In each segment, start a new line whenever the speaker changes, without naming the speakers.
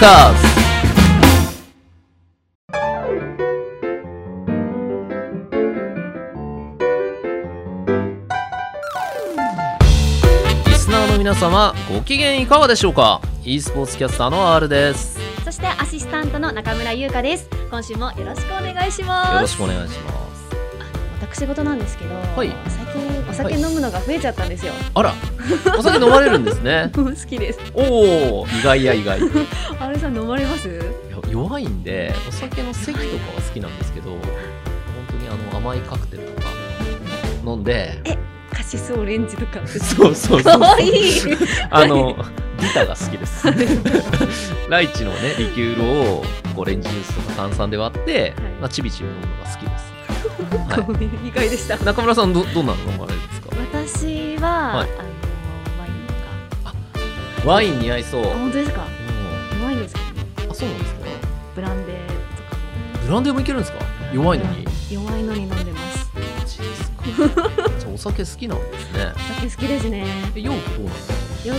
カーズリスナーの皆様ご機嫌いかがでしょうか？e スポーツキャスターの R です。よ
そしてアシスタントの中村優香です。今週もよろしくお願いします。
ろしくお願いします。
私事なんですけど、
い。
最近お酒飲むのが増えちゃったんですよ、
あら お酒飲まれるんですね。
好きです。
おお意外や意外。
あれさん飲まれます？
弱いんでお酒の席とかは好きなんですけど本当にあの甘いカクテルとか飲んで
カシスオレンジとか。
そうそうそう
かわいい。
あのビタが好きです。ライチのねリキュールをオレンジジュースとか炭酸で割って、まあ、ちびちび飲むのが好きです、は
ごめん意外でした。
い、中村さんどどんなの飲まれるんですか？
私は、
はい
ワイン
似合いそう、
あ本当ですか？
うん。
弱いんですけどね。
あそうなんですか。
ブランデーとか
ブランデーもいけるんですか？弱いのに。
弱いのに飲んでます。
マジですか？じゃあお酒好きなんですね。
お酒好きですね。
え酔うとどうなんですか
酔う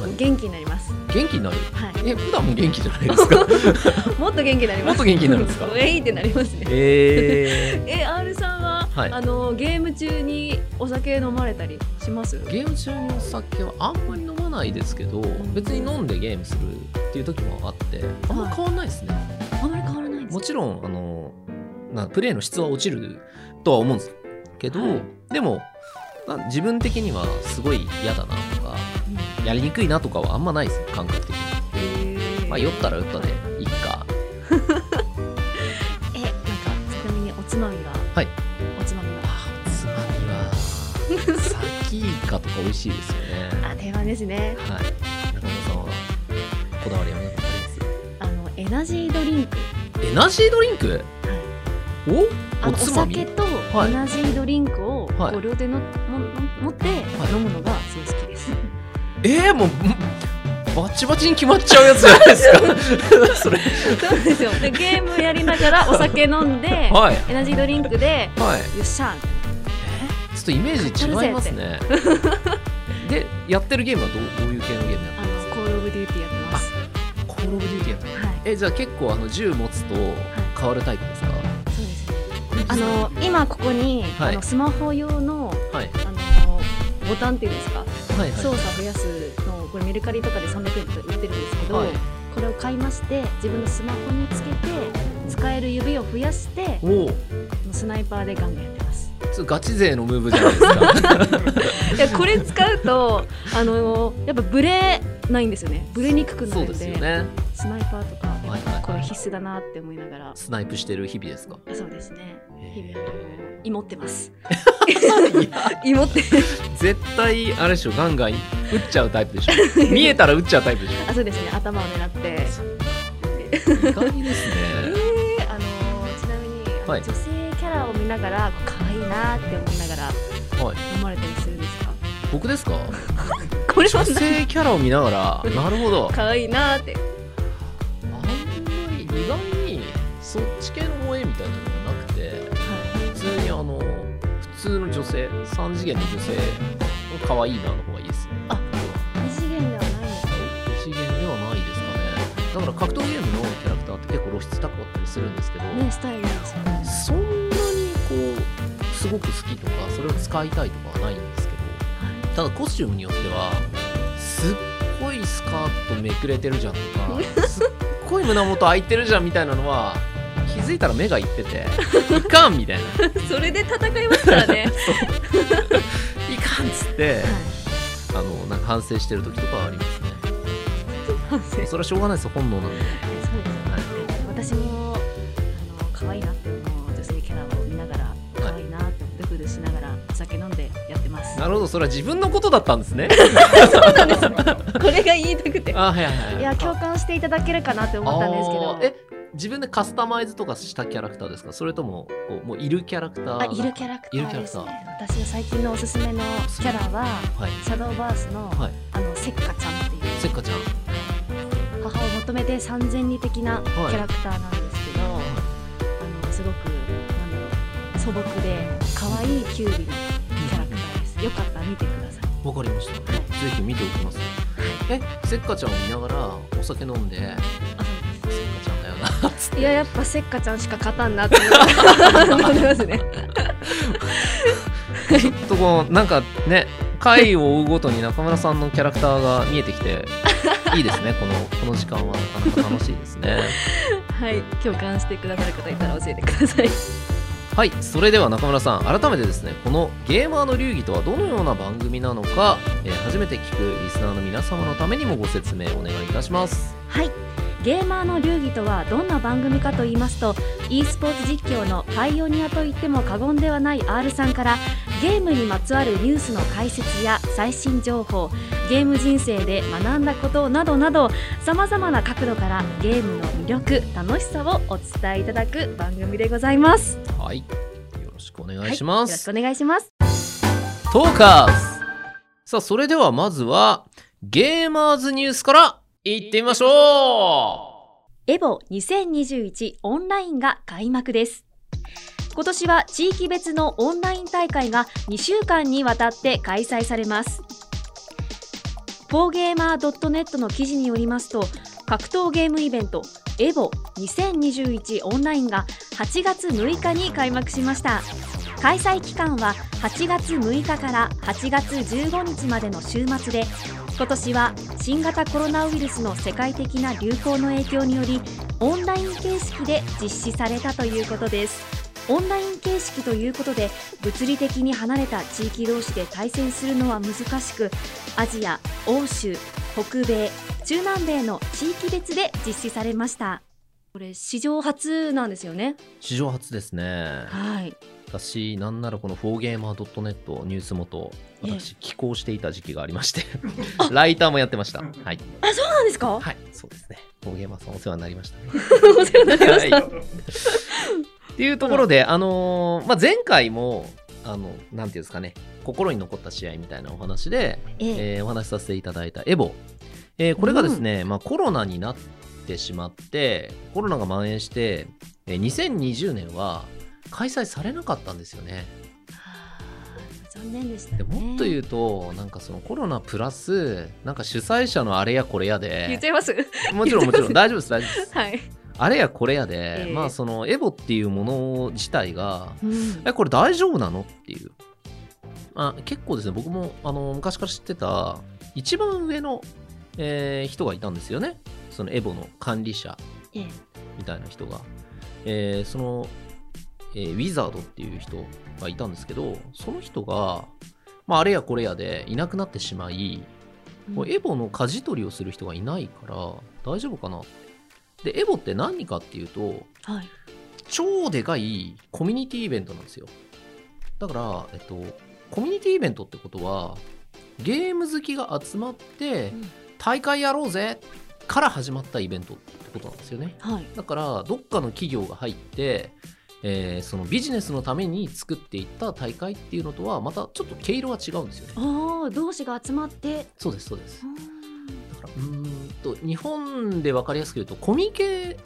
と
い。
元気になります。
元気になる？
はい。
え普段も元気じゃないですか？
もっと元気になります。
もっと元気になるんですか？
えいってなりますね。
え
え R さんは、
はい。
あのゲーム中にお酒飲まれたりします？
ー、ゲーム中にお酒はあんまり飲まないですけど別に飲んでゲームするっていう時もあってあんま変わんないですね、
あまり変わらないんです
もちろんあのなプレイの質は落ちるとは思うんですけど、
はい。
でもな自分的にはすごい嫌だなとかやりにくいなとかはあんまないです感覚的に。
えー。
まあ酔ったら酔ったで美味しいですよね。
あ定番ですね。
はい。中村さんはこだわりは何かあり
あのエナジードリンク。
ますエナジードリンク？
はい。
お？
あのお
おつまみ？
酒と
はい。
エナジードリンクを
はい。
こう両手のも持って飲むのがすごい好きです、
えー、もうバチバチに決まっちゃうやつじゃないですか。それ。
そうですよ。でゲームやりながらお酒飲んで、
はい。
エナジードリンクで
はい。
よっしゃ
とイメージ違いますね。でやってるゲームはどうどういう系のゲームやって
あ
るんです
Call of Duty やってます。
Call of Duty やってる
はい。
えじゃあ結構あの銃持つと変わるタイプですか、
そうです。ねあの今ここに、
はい。
あのスマホ用の
はい。
あのボタンっていうんですか？
はいはい。
操作増やすのこれメルカリとかで300円とか売ってるんですけど、
はい。
これを買いまして自分のスマホにつけて使える指を増やしてスナイパーでガンガンやってます
それガチ勢のムーブじゃないですか。
いやこれ使うとあのやっぱブレないんですよね。ブレにくくな
そう
るんで
ですよね。
スナイパーとかこれ必須だなって思いながら。
スナイプしてる日々ですか？
そうですね。日
へ
々芋ってます。芋って。
絶対あれでしょガンガン撃っちゃうタイプでしょ。見えたら撃っちゃうタイプでし
あそうですね。頭を狙って。
ょ意外です
え
ね
ー、あのちなみに
はい。
女性キャラを見ながらいなって思いながら
はい。
飲まれたりするんですか？
僕ですか？
これ
女
は何
性キャラを見ながら。なるほど。
可愛いなって。
あんまり意外にそっち系の萌えみたいなのがなくて普通にあの普通の女性3次元の女性の可愛いなの方がいいですね。
二次元ではないんですか
2次元ではないですかね。だから格闘ゲームのキャラクターって結構露出高かったりするんですけど、
ねスタイルです
ごく好きとかそれを使いたいとかはないんですけどただコスチュームによってはすっごいスカートめくれてるじゃんとかすっごい胸元開いてるじゃんみたいなのは気づいたら目がいってて いかんみたいな。
それで戦いますからね。
いかんっつって
はい。
あのなんか反省してる時とかはありますね。
反省。そ
れはしょうがないです本能なんで
な
るほどそれは自分のことだったんですね。
そうなんですこれが言いたくて。
あはいはいはい。
いや共感していただけるかなって思ったんですけど。
え自分でカスタマイズとかしたキャラクターですか？それともこうもういるキャラクター
あいるキャラクタ
いるキャラクター。
ーですね私の最近のおすすめのキャラは
はい。
シャドーバースの、
はい。
あのせっかちゃんっていう。
せっかちゃん。
母を求めて三千里的なキャラクターなんですけど、あのすごくなんだろう素朴で可愛いキューですよかったら見てください。
わかりました、
はい。
ぜひ見ておきます。
はい。
え？せっかちゃんを見ながらお酒飲んで
あそう
せっかちゃんだよなっつって。
いややっぱせっかちゃんしか勝たんなって思いますね。
ちょっとこうなんかね回を追うごとに中村さんのキャラクターが見えてきて いいですねこのこの時間は。なかなか楽しいですね。
はい。共感してくださる方いたら教えてください
はいそれでは中村さん改めてですねこのゲーマーの流儀とはどのような番組なのか、えー初めて聞くリスナーの皆様のためにもご説明お願いいたします。
はいゲーマーの流儀とはどんな番組かと言いますと e スポーツ実況のパイオニアと言っても過言ではない R さんからゲームにまつわるニュースの解説や最新情報ゲーム人生で学んだことなどなどさまざまな角度からゲームの魅力楽しさをお伝えいただく番組でございます。
はいよろしくお願いします、
はい、よろしくお願いします。
トーカーズさあそれではまずはゲーマーズニュースからいってみましょ
エボ2021オンラインが開幕です。今年は地域別のオンライン大会が2週間にわたって開催されます。4gamer.net の記事によりますと、格闘ゲームイベントエボ2021オンラインが8月6日に開幕しました。開催期間は8月6日から8月15日までの週末で、今年は新型コロナウイルスの世界的な流行の影響によりオンライン形式で実施されたということですオンライン形式ということで物理的に離れた地域同士で対戦するのは難しくアジア欧州北米中南米の地域別で実施されました。これ史上初なんですよね？
う史上初ですね。
はい。
私なんならこの 4gamer.net ニュース元
ええ
私寄稿していた時期がありまして ライターもやってました。はい。
あそうなんですか、
はい。そうですね。4gamer さんお世話になりました。ね
お世話になりました、
はいっていうところで、あのーまあ、前回もあのなんていうんですかね心に残った試合みたいなお話で、
ええ。
えーお話しさせていただいたエボ、えーこれがですね、まあ、コロナになってしまってコロナが蔓延して、えー2020年は開催されなかったんですよね。
はあ残念でした
で
ね
もっと言うとなんかそのコロナプラスなんか主催者のあれやこれや
言っ
で
ちゃいます？
もちろんもちろん。大丈夫です大丈夫です。
はい、
あれやこれやで、
ええ。
まあそのエボっていうもの自体が
うん。
えこれ大丈夫なのっていう、まあ、結構ですね僕もあの昔から知ってた一番上の、えー人がいたんですよね。そのエボの管理者
ええ。
みたいな人が、えーその、えーウィザードっていう人がいたんですけどその人が、まあ、あれやこれやでいなくなってしまい、もうエボの舵取りをする人がいないから大丈夫かなってでエボって何かっていうと
はい。
超でかいコミュニティイベントなんですよ。だから、えっと、コミュニティイベントってことはゲーム好きが集まって
うん。
大会やろうぜから始まったイベントってことなんですよね。
はい。
だからどっかの企業が入って、えーそのビジネスのために作っていった大会っていうのとはまたちょっと毛色が違うんですよね。
ああ同士が集まって。
そうですそうです。
うん
だからうーんと日本で分かりやすく言うとコミケ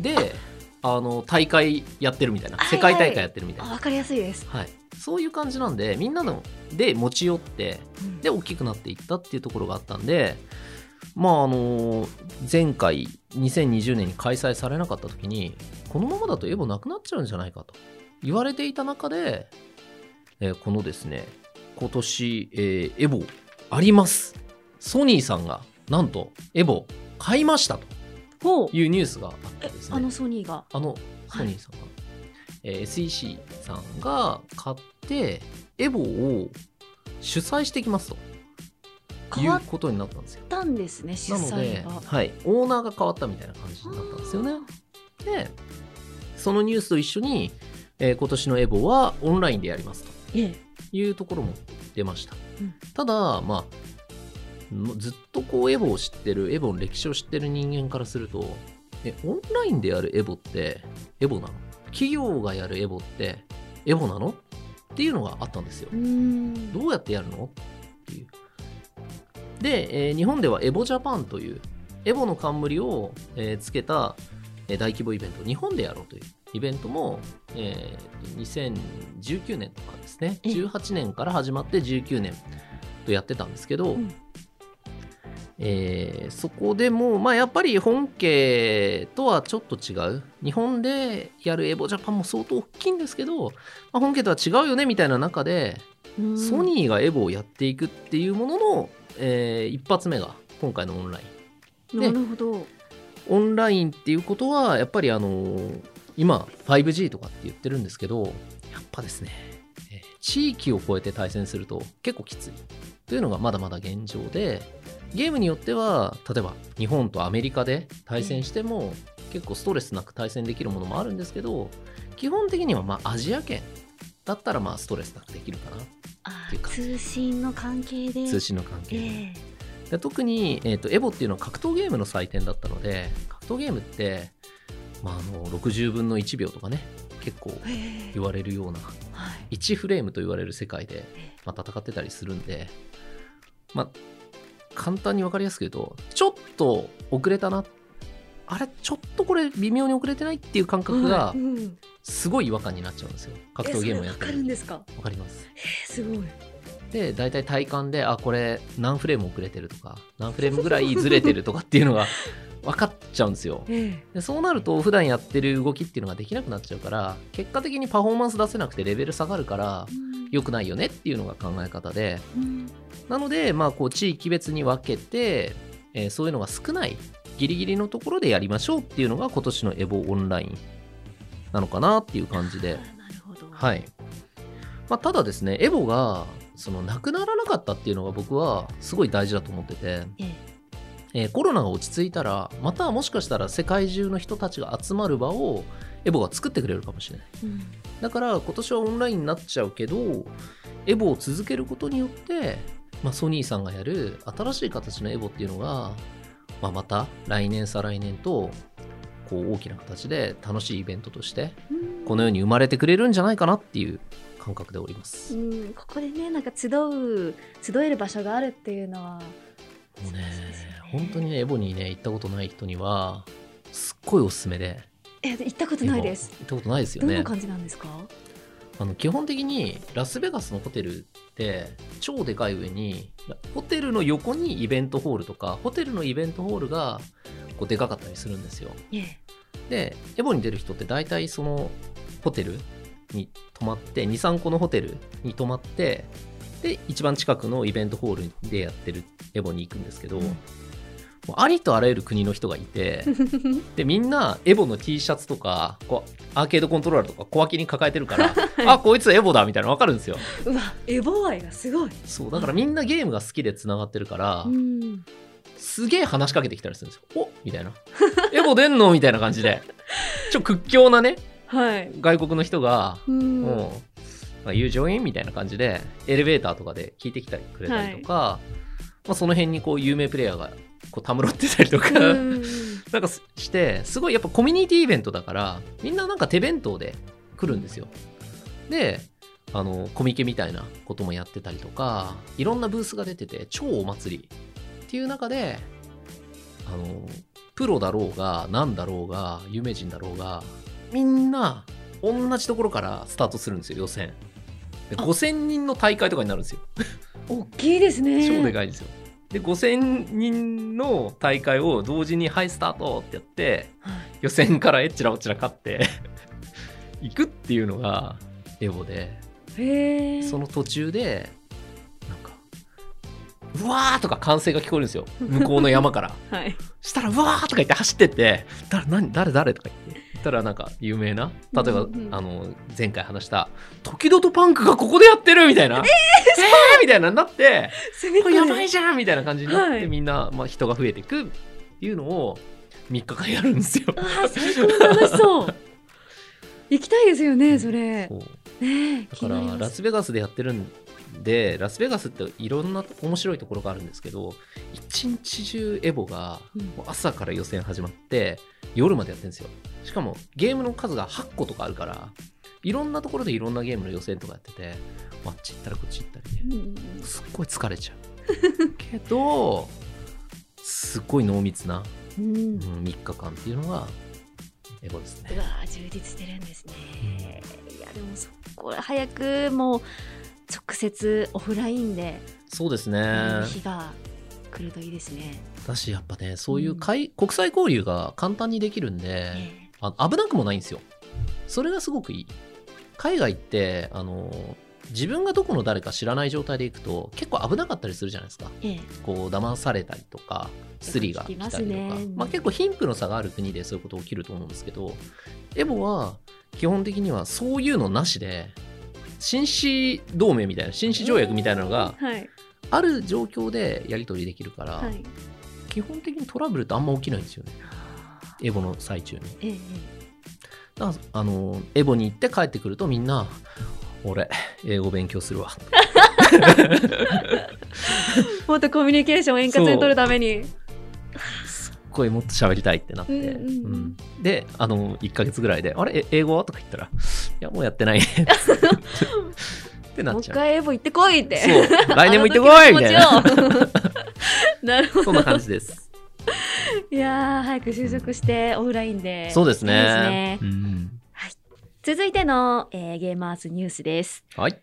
であの大会やってるみたいな
はい
世界大会やってるみたいな、
あわかりやすいです、
はい。そういう感じなんでみんなので持ち寄って
うん。
で大きくなっていったっていうところがあったんでまああの前回2020年に開催されなかった時にこのままだとエボなくなっちゃうんじゃないかと言われていた中で、えーこのですね今年、えーエボありますソニーさんがなんとエボ買いましたと。いうニュースがあってですね。
あのソニーが。
あのソニーさんが、えー SEC さんが買ってエボを主催してきますと。いうことになったんですよ。
たんですね主
なのではい、オーナーが変わったみたいな感じになったんですよね。でそのニュースと一緒に、えー今年のエボはオンラインでやりますと。
ええ。
いうところも出ました。
うん。
ただまあずっとこうエボを知ってるエボの歴史を知ってる人間からするとえオンラインでやるエボってエボなの？企業がやるエボってエボなの？っていうのがあったんですよ。どうやってやるの？っていう。で、えー日本ではエボジャパンというエボの冠を、えーつけた、えー大規模イベントを日本でやろうというイベントも、えー2019年とかですね。
え
18年から始まって19年とやってたんですけど、
うん
えーそこでも、まあ、やっぱり本家とはちょっと違う。日本でやるエボジャパンも相当大きいんですけど、まあ、本家とは違うよねみたいな中で、
うん。
ソニーがエボをやっていくっていうものの、えー一発目が今回のオンライン。
なるほど。
オンラインっていうことはやっぱりあのー今 5G とかって言ってるんですけどやっぱですね、えー地域を越えて対戦すると結構きつい。というのがまだまだ現状でゲームによっては例えば日本とアメリカで対戦しても結構ストレスなく対戦できるものもあるんですけど基本的にはまあアジア圏だったらまあストレスなくできるかな。
あ
っていうか。
通信の関係で。
通信の関係で。
え
で特に、えー、とエボっていうのは格闘ゲームの祭典だったので格闘ゲームって、まあ、あの60分の1秒とかね結構
ええ。え
言われるような
はい。
1フレームと言われる世界で、まあ、戦ってたりするんで、まあ、簡単に分かりやすく言うとちょっと遅れたな。あれちょっとこれ微妙に遅れてないっていう感覚がすごい違和感になっちゃうんですよ。格闘ゲームをやって
えそれわかるんですか？
わかります。
えーすごい。
で大体体感であこれ何フレーム遅れてるとか何フレームぐらいずれてるとかっていうのが 分かっちゃうんですよ。
え
でそうなると普段やってる動きっていうのができなくなっちゃうから結果的にパフォーマンス出せなくてレベル下がるから良くないよねっていうのが考え方で
うん
なのでまあこう地域別に分けて、えーそういうのが少ないギリギリのところでやりましょうっていうのが今年のエボオンラインなのかなっていう感じで。はい、まあ、ただですねエボがそのなくならなかったっていうのが僕はすごい大事だと思ってて、
ええ。
えーコロナが落ち着いたらまたもしかしたら世界中の人たちが集まる場をエボが作ってくれるかもしれない。
うん。
だから今年はオンラインになっちゃうけどエボを続けることによって、まあ、ソニーさんがやる新しい形のエボっていうのが、まあ、また来年再来年とこう大きな形で楽しいイベントとして
うん。
このように生まれてくれるんじゃないかなっていう感覚でおります。も
うん、ここでねなんか集う集える場所があるっていうのは
うね
そうですよね。
本当にねエボにね行ったことない人にはすっごいおすすめで。
え行ったことないです。
行ったことないですよね。
どんな感じなんですか？
あの基本的にラスベガスのホテルって超でかい上にホテルの横にイベントホールとかホテルのイベントホールがこうでかかったりするんですよ。
ええ。
でエボに出る人って大体そのホテルに泊まって23個のホテルに泊まってで一番近くのイベントホールでやってるエボに行くんですけど、
うん
ありとあらゆる国の人がいて でみんなエボの T シャツとかこうアーケードコントローラーとか小脇に抱えてるから あこいつエボだみたいなの分かるんですよ。
うわエボ愛がすごい。
そうだからみんなゲームが好きでつながってるから、
うん。
すげえ話しかけてきたりするんですよ。おみたいな。エボ出んのみたいな感じで。ちょ屈強なね
はい。
外国の人が
うん。
もう「You join?」みたいな感じでエレベーターとかで聞いてきたりくれたりとか、まあ、その辺にこう有名プレイヤーがこうたむろってたりとか、
うん
なんかすしてすごいやっぱコミュニティイベントだからみんななんか手弁当で来るんですよ。であのコミケみたいなこともやってたりとかいろんなブースが出てて超お祭りっていう中であのプロだろうが何だろうが有名人だろうがみんな同じところからスタートするんですよ予選。で
あ。
5000人の大会とかになるんですよ。
大きいですね。
超でかいんですよ。で5000人の大会を同時に「はいスタート!」ってやって
はい
予選からえっちらおっちら勝って 行くっていうのがエボでその途中でなんか「うわー!」とか歓声が聞こえるんですよ向こうの山から。
はい
したら「うわー!」とか言って走ってって「誰何誰誰?」とか言って言ったらなんか有名な例えば、
うんうん。
あの前回話した「時々パンクがここでやってる!」みたいな「えー、みたいなになってこれやばいじゃんみたいな感じになって、
はい。
みんな、まあ、人が増えていくっていうのを3日間やるんですよ。
あー最高に楽しそう。行きたいですよねそれ。
そう。
ねえ
だからラスベガスでやってるんでラスベガスっていろんな面白いところがあるんですけど一日中エボが朝から予選始まって夜までやってるんですよしかもゲームの数が8個とかあるからいろんなところでいろんなゲームの予選とかやっててあっち行ったらこっち行ったりね。
うん。
すっごい疲れちゃう。けどすっごい濃密な
うん。
うん、3日間っていうのがエゴですね。
うわー充実してるんですね、いやでもそこれ早くもう直接オフラインで
そうです
や
ね
る。日がくるといいですね。
だしやっぱねそういう海、国際交流が簡単にできるんで、
え
あ危なくもないんですよ。それがすごくいい。海外ってあの自分がどこの誰か知らない状態で行くと結構危なかったりするじゃないですか。
ええ。
こう騙されたりとかスリが来たりとか、
ね。
まあ、結構貧富の差がある国でそういうこと起きると思うんですけどエボは基本的にはそういうのなしで紳士同盟みたいな紳士条約みたいなのが
はい。
ある状況でやり取りできるから、
はい。
基本的にトラブルってあんま起きないんですよねエボの最中に。
ええ。
だからあのエボに行って帰ってくるとみんな俺英語勉強するわ。
もっとコミュニケーションを円滑に取るために。
すっごいもっと喋りたいってなって、
うんうんうん。
うん。であの1ヶ月ぐらいで「あれえ英語は?」とか言ったら「いやもうやってないね」ってな
もう一
っちゃう。
回エボ行ってこいって。
来年も行ってこいみたいな。
なるほど。
そんな感じです
いやー、早く就職してオフラインで。
そうです
いいです
ね
ね
うん
続いての、えーゲーマーズニュースです。
はい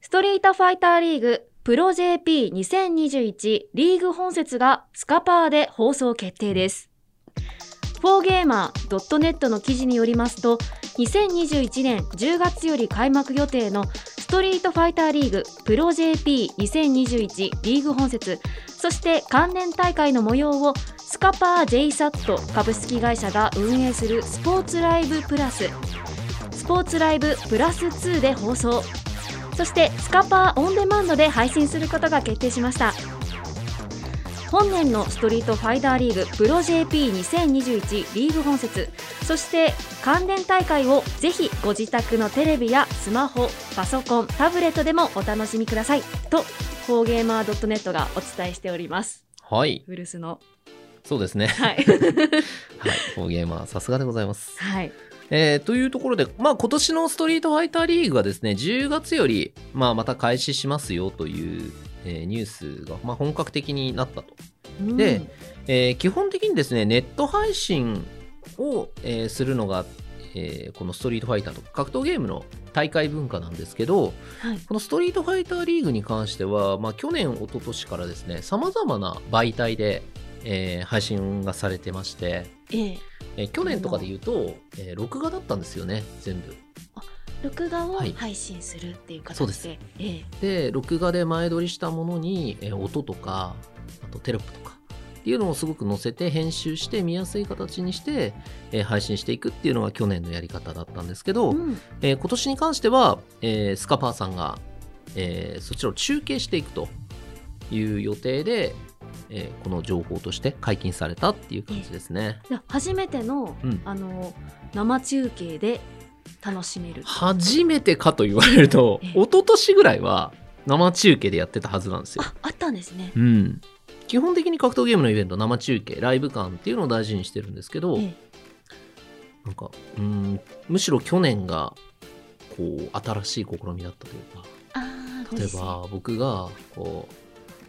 ストリートファイターリーグプロ JP2021 リーグ本節がスカパーで放送決定です。4gamer.net の記事によりますと、2021年10月より開幕予定のストリートファイターリーグプロ JP2021 リーグ本節、そして関連大会の模様をスカパー JSAT 株式会社が運営するスポーツライブプラススポーツライブプラス2で放送。そしてスカパーオンデマンドで配信することが決定しました。本年のストリートファイターリーグプロ JP2021 リーグ本節。そして関連大会をぜひご自宅のテレビやスマホパソコンタブレットでもお楽しみください。と 4gamer.net がお伝えしております。
はい。
古巣の。
そうですね。
はい。
はい。フォーゲーマーさすがでございます。
はい。
えーというところで、まあ、今年のストリートファイターリーグがですね、10月より、まあ、また開始しますよという、えーニュースが、まあ、本格的になったと。でえー基本的にですね、ネット配信を、えーするのが、えーこのストリートファイターとか格闘ゲームの大会文化なんですけど、
はい
このストリートファイターリーグに関しては、まあ、去年、一昨年からですね、様々な媒体で、えー配信がされてまして、
ええ
えー去年とかで言うと、えー録画だったんですよね、全部。
録画を
はい。
配信するっていう形で、
そうでで録画で前撮りしたものに、えー音とかあとテロップとかっていうのをすごく載せて編集して見やすい形にして、えー配信していくっていうのが去年のやり方だったんですけど、
うん。
えー今年に関しては、えースカパーさんが、えーそちらを中継していくという予定で、えーこの情報として解禁されたっていう感じですね。
で初めての,、
うん。
あの生中継で楽しめる。
初めてかと言われると
ええ。
一昨年ぐらいは生中継でやってたはずなんですよ。
ああったんですね、
うん、基本的に格闘ゲームのイベント生中継ライブ感っていうのを大事にしてるんですけど、
ええ。
なんかうんむしろ去年がこう新しい試みだったというか例えば僕がこ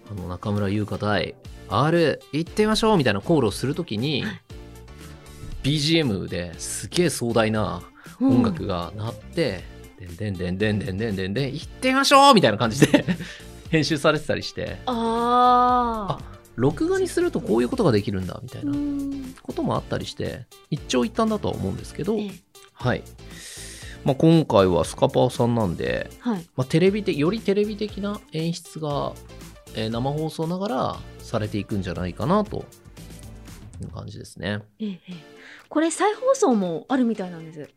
うあの中村優香対 R 行ってみましょうみたいなコールをするときに、
はい。
BGM ですげえ壮大な音楽が鳴って、でんでんでんでんでんでんでんで行ってみましょうみたいな感じで 編集されてたりして。
ああ
録画にするとこういうことができるんだみたいなこともあったりして一長一短だとは思うんですけど、はい、まあ、今回はスカパーさんなんで、
はい、
まあ、テレビでよりテレビ的な演出が、えー、生放送ながらされていくんじゃないかなと。いう感じですね。
これ再放送もあるみたいなんです。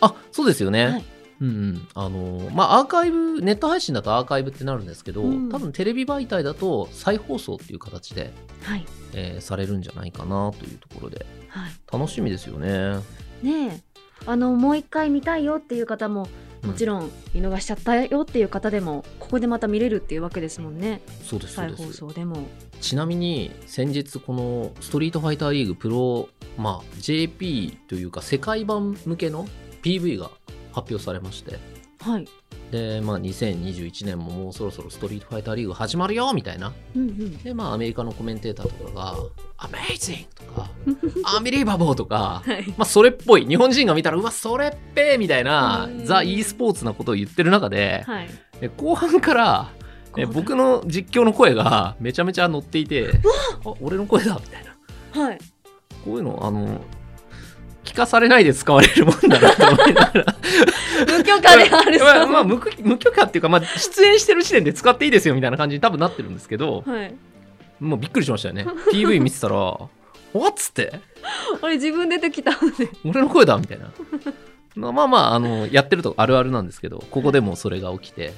あそうですよね、
はい。
うんうん。あのーまあアーカイブネット配信だとアーカイブってなるんですけど、
うん。
多分テレビ媒体だと再放送っていう形で、
はい。
えーされるんじゃないかなというところで。
はい。
楽しみですよね。
ねえ。あのもう一回見たいよっていう方ももちろん見逃しちゃったよっていう方でもここでまた見れるっていうわけですもんね。
そうですそう
再
です。
放送でも。
ちなみに先日このストリートファイターリーグプロ、まあ、JP というか世界版向けの PV が発表されまして。
はい。
で、まあ、2021年ももうそろそろストリートファイターリーグ始まるよみたいな。
うんうん。
でまあアメリカのコメンテーターとかが「Amazing!」とか「Unbelievable!」とか
はい。
まあそれっぽい。日本人が見たらうわそれっぺーみたいな
うん
ザ・ e スポーツなことを言ってる中で
はい。
で後半からで僕の実況の声がめちゃめちゃ乗っていてあ俺の声だみたいな。
はい。
こういうのあの聞かされないで使われるもんだなと思いながら。
無許可である
まあ、まあ、無無許可っていうか、まあ、出演してる時点で使っていいですよみたいな感じに多分なってるんですけど
はい。
もうびっくりしましたよね。PV 見てたら「わっ!」つって。
あれ自分出てきたので「
俺の声だ!」みたいな。まあまあまああのやってるとあるあるなんですけどここでもそれが起きて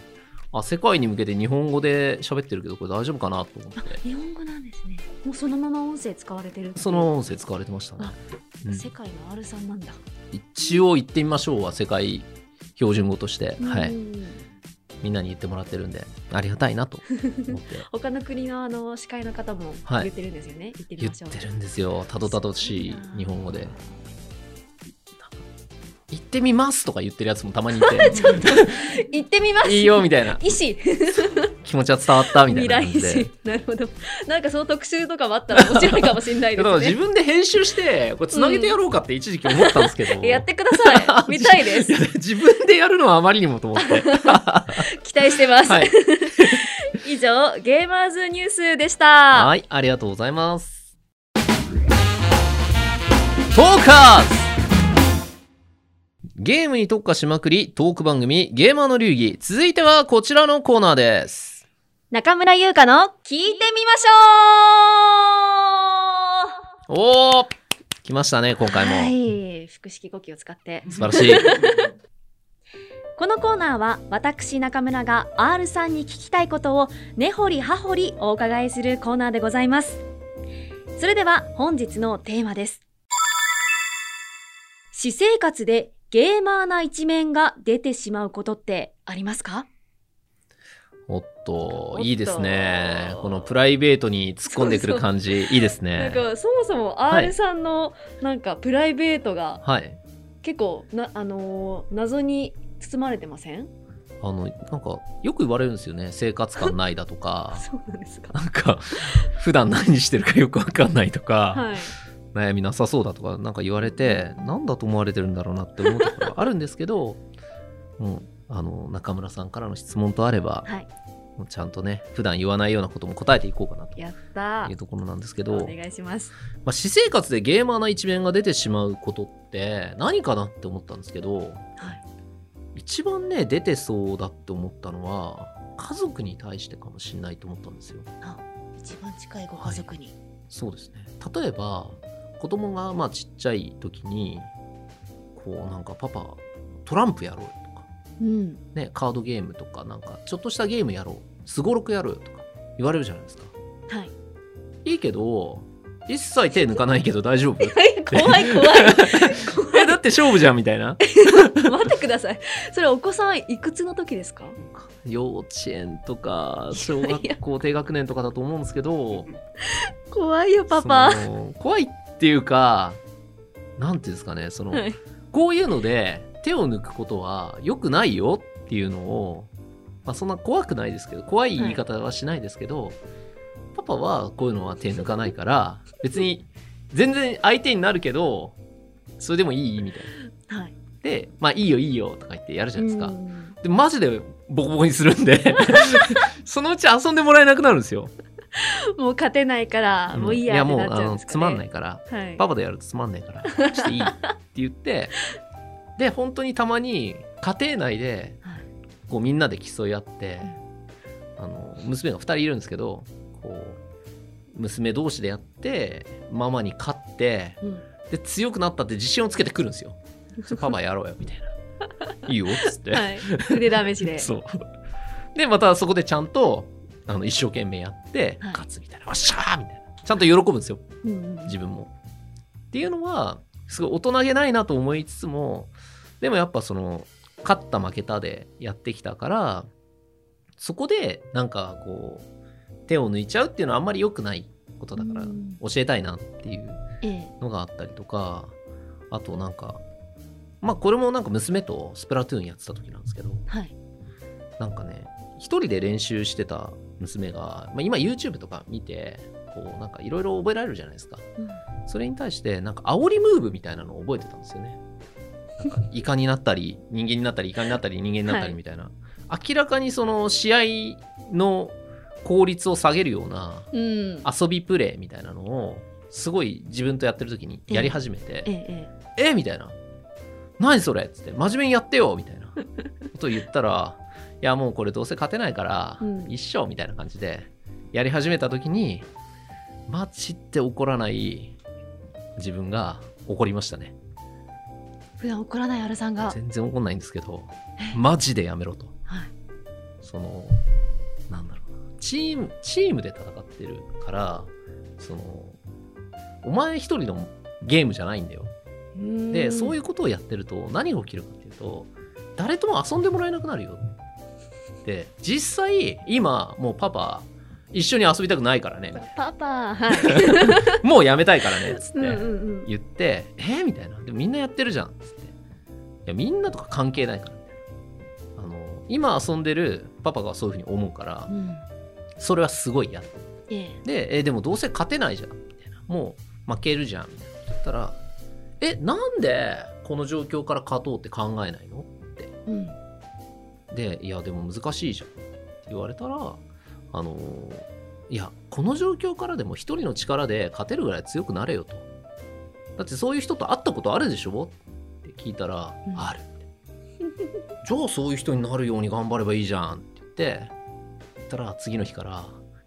あ世界に向けて日本語で喋ってるけどこれ大丈夫かなと思って。
日本語なんですね。もうそのまま音声使われてる
その音声使われてましたね。
あ、
うん。
世界の R さんなんだ、
一応言ってみましょうは世界標準語として、はい、
うん
みんなに言ってもらってるんで。ありがたいなと思って。
他の国のあの司会の方も
はい。
言ってるんですよね、言ってみ
言ってるんですよ。たどたどしい日本語で行ってみますとか言ってるやつもたまにいて。
言ってみます。
いいよみたいな。
医師
気持ちは伝わったみたいな感じで。
師なるほど。なんかその特集とかもあったら面白いかもしれない
だ
ですね。
自分で編集してこれつなげてやろうかって一時期思ったんですけど、
やってください。見たいです。
や自分でやるのはあまりにもと思って。
期待してます、
はい、
以上ゲーマーズニュースでした。
はい、ありがとうございます。トーカーズゲームに特化しまくりトーク番組ゲーマーの流儀。続いてはこちらのコーナーです。
中村優香の聞いてみましょう。
おー来ましたね今回も、
はい。腹式呼吸を使って。
素晴らしい。
このコーナーは私中村が R さんに聞きたいことを根掘り葉掘りお伺いするコーナーでございます。それでは本日のテーマです。私生活でゲーマーな一面が出てしまうことってありますか？
おっと
おっと。
いいですね。このプライベートに突っ込んでくる感じいいです
なん
ね
かそもそも
はい。
R さんのなんかプライベートが
はい。
結構な、あのー謎に包まれてません？
あのなんかよく言われるんですよね。生活感ないだとか。
そうなんですか。
なんか普段何してるかよくわかんないとか、
はい
悩みなさそうだとかなんか言われてなんだと思われてるんだろうなって思うところあるんですけど、うん、あの中村さんからの質問とあれば、
はい。
もうちゃんとね普段言わないようなことも答えていこうかなと
やった。
いうところなんですけ
お
ど、
願いします。
まあ、私生活でゲーマーな一面が出てしまうことって何かなって思ったんですけど
はい。
一番ね出てそうだって思ったのは家族に対してかもしれないと思ったんですよ。
一番近いご家族に、
そうですね。例えば子供がまあちっちゃい時にこうなんかパパトランプやろうよとか、
うん。
ね、カードゲームとかなんかちょっとしたゲームやろうすごろくやろうよとか言われるじゃないですか。
はい。
いいけど一切手抜かないけど大丈夫？
怖い怖い。
えだって勝負じゃんみたいな。
待ってください。それお子さんいくつの時ですか？
幼稚園とか小学校低学年とかだと思うんですけど。
怖いよパパ。
怖いっていうかなんていうんですかねその、
はい
こういうので手を抜くことは良くないよっていうのを、まあ、そんな怖くないですけど怖い言い方はしないですけど、パパはこういうのは手抜かないから別に全然相手になるけどそれでもいいみたいな。
はい
でまあいいよいいよとか言ってやるじゃないですか。
うん
でマジでボコボコにするんで そのうち遊んでもらえなくなるんですよ。
もう勝てないから、もういいやって
もうあのつまんないから。
はい。
パパでやるとつまんないから。していいって言って で本当にたまに家庭内で
はい。
こうみんなで競い合って、あの娘が2人いるんですけどこう娘同士でやってママに勝って
うん。
で強くなったって自信をつけてくるんですよ。パパやろうよみたいな。いいよっつって。
はい、腕試しで。
そう。でまたそこでちゃんとあの一生懸命やって
はい。
勝つみたいな「おっしゃー!」みたいな。ちゃんと喜ぶんですよ。自分も。っていうのはすごい大人げないなと思いつつもでもやっぱその勝った負けたでやってきたからそこでなんかこう手を抜いちゃうっていうのはあんまり良くないことだから
うん。
教えたいなっていう
ええ。
のがあったりとかあとなんかまあこれもなんか娘とスプラトゥーンやってた時なんですけど
はい。
なんかね一人で練習してた娘が、まあ、今 YouTube とか見てこうなんかいろいろ覚えられるじゃないですか。
うん。
それに対してなんか煽りムーブみたいなのを覚えてたんですよね。なんかイカになったり 人間になったりイカになったり人間になった
はい。
りみたいな、明らかにその試合の効率を下げるような
うん。
遊びプレイみたいなのをすごい自分とやってる時にやり始めて
ええ「
えみたいな「何それ?」っつって「真面目にやってよ」みたいなことを言ったら「いやもうこれどうせ勝てないから
うん。
一緒」みたいな感じでやり始めた時にマジで怒らない自分が怒りましたね。
普段怒らないアルさんが、
全然怒んないんですけど
え
マジでやめろと。
はい、
そのなんだろうな。チームチームで戦ってるからそのお前一人のゲームじゃないんだよ。でそういううことをやってると何が起きるかっていうと誰とも遊んでもらえなくなるよで実際今もうパパ一緒に遊びたくないからね。
パパはい。
もうやめたいからねっつっ
うんうん
て
うん。
言って「えみたいな「でもみんなやってるじゃん」っつって「いやみんなとか関係ないから」あの今遊んでるパパがそういうふうに思うから
うん。
それはすごい嫌
ええ。
でえでもどうせ勝てないじゃん。みたいなもう負けるじゃん。みたいな言ったらえなんでこの状況から勝とうって考えないの？
うん
でいやでも難しいじゃんって言われたらあのいやこの状況からでも一人の力で勝てるぐらい強くなれよと。だってそういう人と会ったことあるでしょって聞いたら、
うん。
あるじゃあそういう人になるように頑張ればいいじゃんって言ってたら次の日から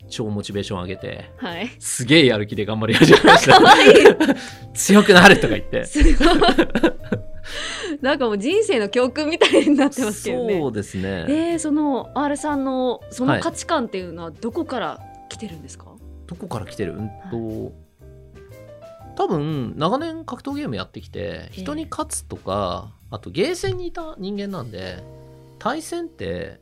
超モチベーション上げて
はい。
すげえやる気で頑張り始めまし
か
た 強くなるとか言って。
すごいなんかもう人生の教訓みたいになってますけどね。
そうですね、
えー、その R さんのそ
はい
の価値観っていうのはどこから来てるんですか、
どこから来てる？うんと、多分長年格闘ゲームやってきて人に勝つとか、あとゲーセンにいた人間なんで対戦って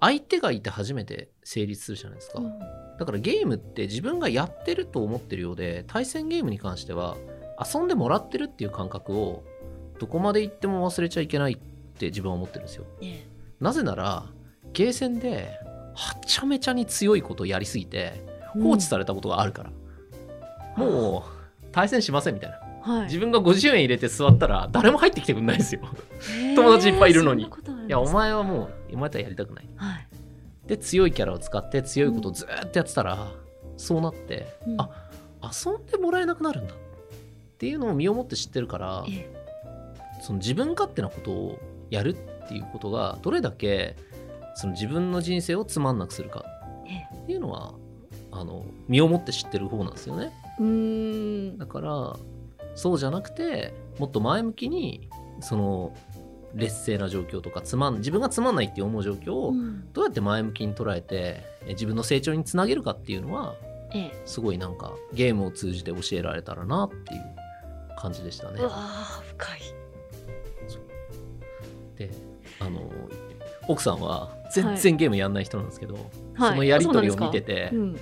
相手がいて初めて成立するじゃないですか、
うん。
だからゲームって自分がやってると思ってるようで対戦ゲームに関しては遊んでもらってるっていう感覚をどこまで行っても忘れちゃいけないって自分は思ってるんですよ。
え
なぜならゲーセンではちゃめちゃに強いことをやりすぎて
え
放置されたことがあるから、もう対戦しませんみたいな。
うん、はい。
自分が50円入れて座ったら誰も入ってきてくんないですよ。友達いっぱいいるのに。いやお前はもうお前とはやりたくない。
はい。
で強いキャラを使って強いことをずーっとやってたら、そうなって、
うん。
あ遊んでもらえなくなるんだ。っていうのを身をもって知ってるから
え
その自分勝手なことをやるっていうことがどれだけその自分の人生をつまんなくするか
ええ。
っていうのはあの身をもって知ってる方なんですよね。だからそうじゃなくてもっと前向きにその劣勢な状況とかつまん自分がつまんないって思う状況を
うん。
どうやって前向きに捉えてえ自分の成長につなげるかっていうのは
ええ。
すごいなんかゲームを通じて教えられたらなっていう感じでしたね。
う。わー深い
であの奥さんは全然ゲームやんない人なんですけど、
はい。
そのやり取りを見て
て、
て、
うん、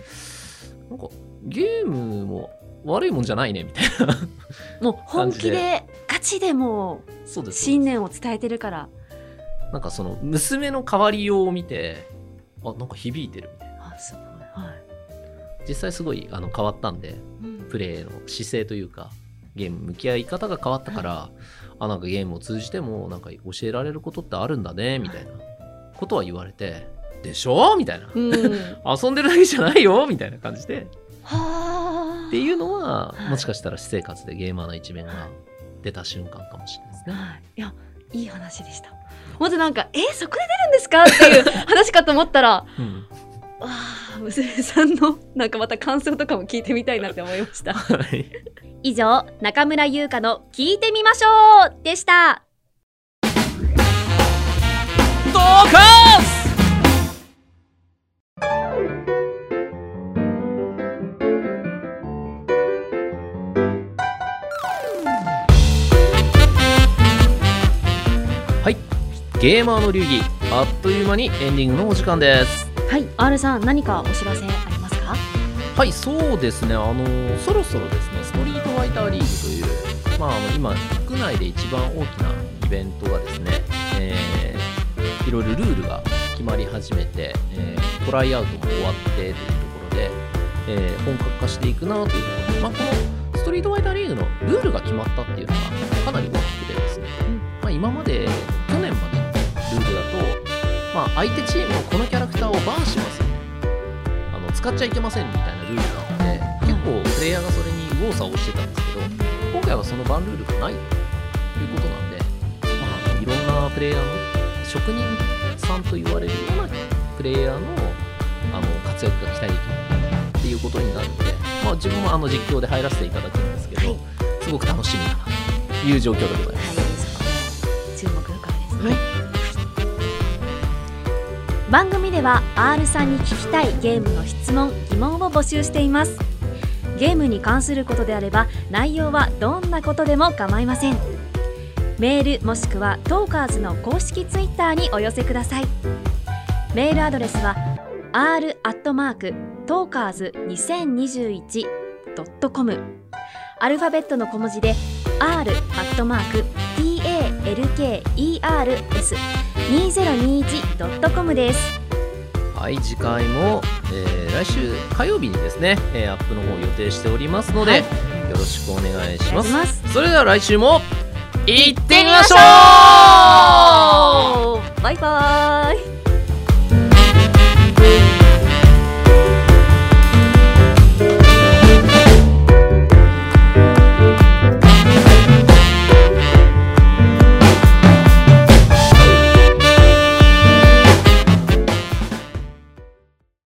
なんかゲームも悪いもんじゃないねみたいな。
もう本気でガチでもう信念を伝えてるから。
なんかその娘の変わりようを見てあなんか響いてる。みたいな
あすごいはい、
実際すごいあの変わったんで
うん。
プレイの姿勢というかゲーム向き合い方が変わったから、あなんかゲームを通じてもなんか教えられることってあるんだねみたいな。ことは言われてでしょ？みたいな、
うん、
遊んでるだけじゃないよ？みたいな感じで。
はあ。
っていうのは
はい。
もしかしたら私生活でゲーマーな一面が出た瞬間かもしれないですね。
はい、いやいい話でした。まずなんかえそこで出るんですか？っていう話かと思ったら
うん
わあ娘さんのなんかまた感想とかも聞いてみたいなって思いました。
はい。
以上中村優香の聞いてみましょうでした。
ドカス!はい。ゲーマーの流儀あっという間にエンディングのお時間です
はい R さん何かお知らせありますか？
はいそうですね。あのそろそろですねストリートファイターリーグというまああの今国内で一番大きなイベントがですね、えーいろいろルールが決まり始めて、えートライアウトも終わってというところで、えー本格化していくなというところで、まあ、このストリートファイターリーグのルールが決まったっていうのがかなり大きくてですね、まあ、今までまあ、相手チームのこのキャラクターをバンしますよ。あの使っちゃいけませんみたいなルールがあって結構プレイヤーがそれに右往左往してたんですけど今回はそのバンルールがないということなんで、まあ、いろんなプレイヤーの職人さんと言われるようなプレイヤーのあの活躍が期待できるっていうことになるので、まあ、自分もあの実況で入らせていただくんですけど、
はい。
すごく楽しみだなという状況でございます。
はい、注目ですね、
はい
番組では R さんに聞きたいゲームの質問疑問を募集しています。ゲームに関することであれば内容はどんなことでも構いません。メールもしくはトーカーズの公式ツイッターにお寄せください。メールアドレスは r アットマークトーカーズ 2021.com アルファベットの小文字で r アットマーク talkers 2021.com です。
はい次回も、えー、来週火曜日にですね、えー、アップの方予定しておりますので、
はい、
よろしくお願いします。それでは来週も行ってみましょう。バイバイ。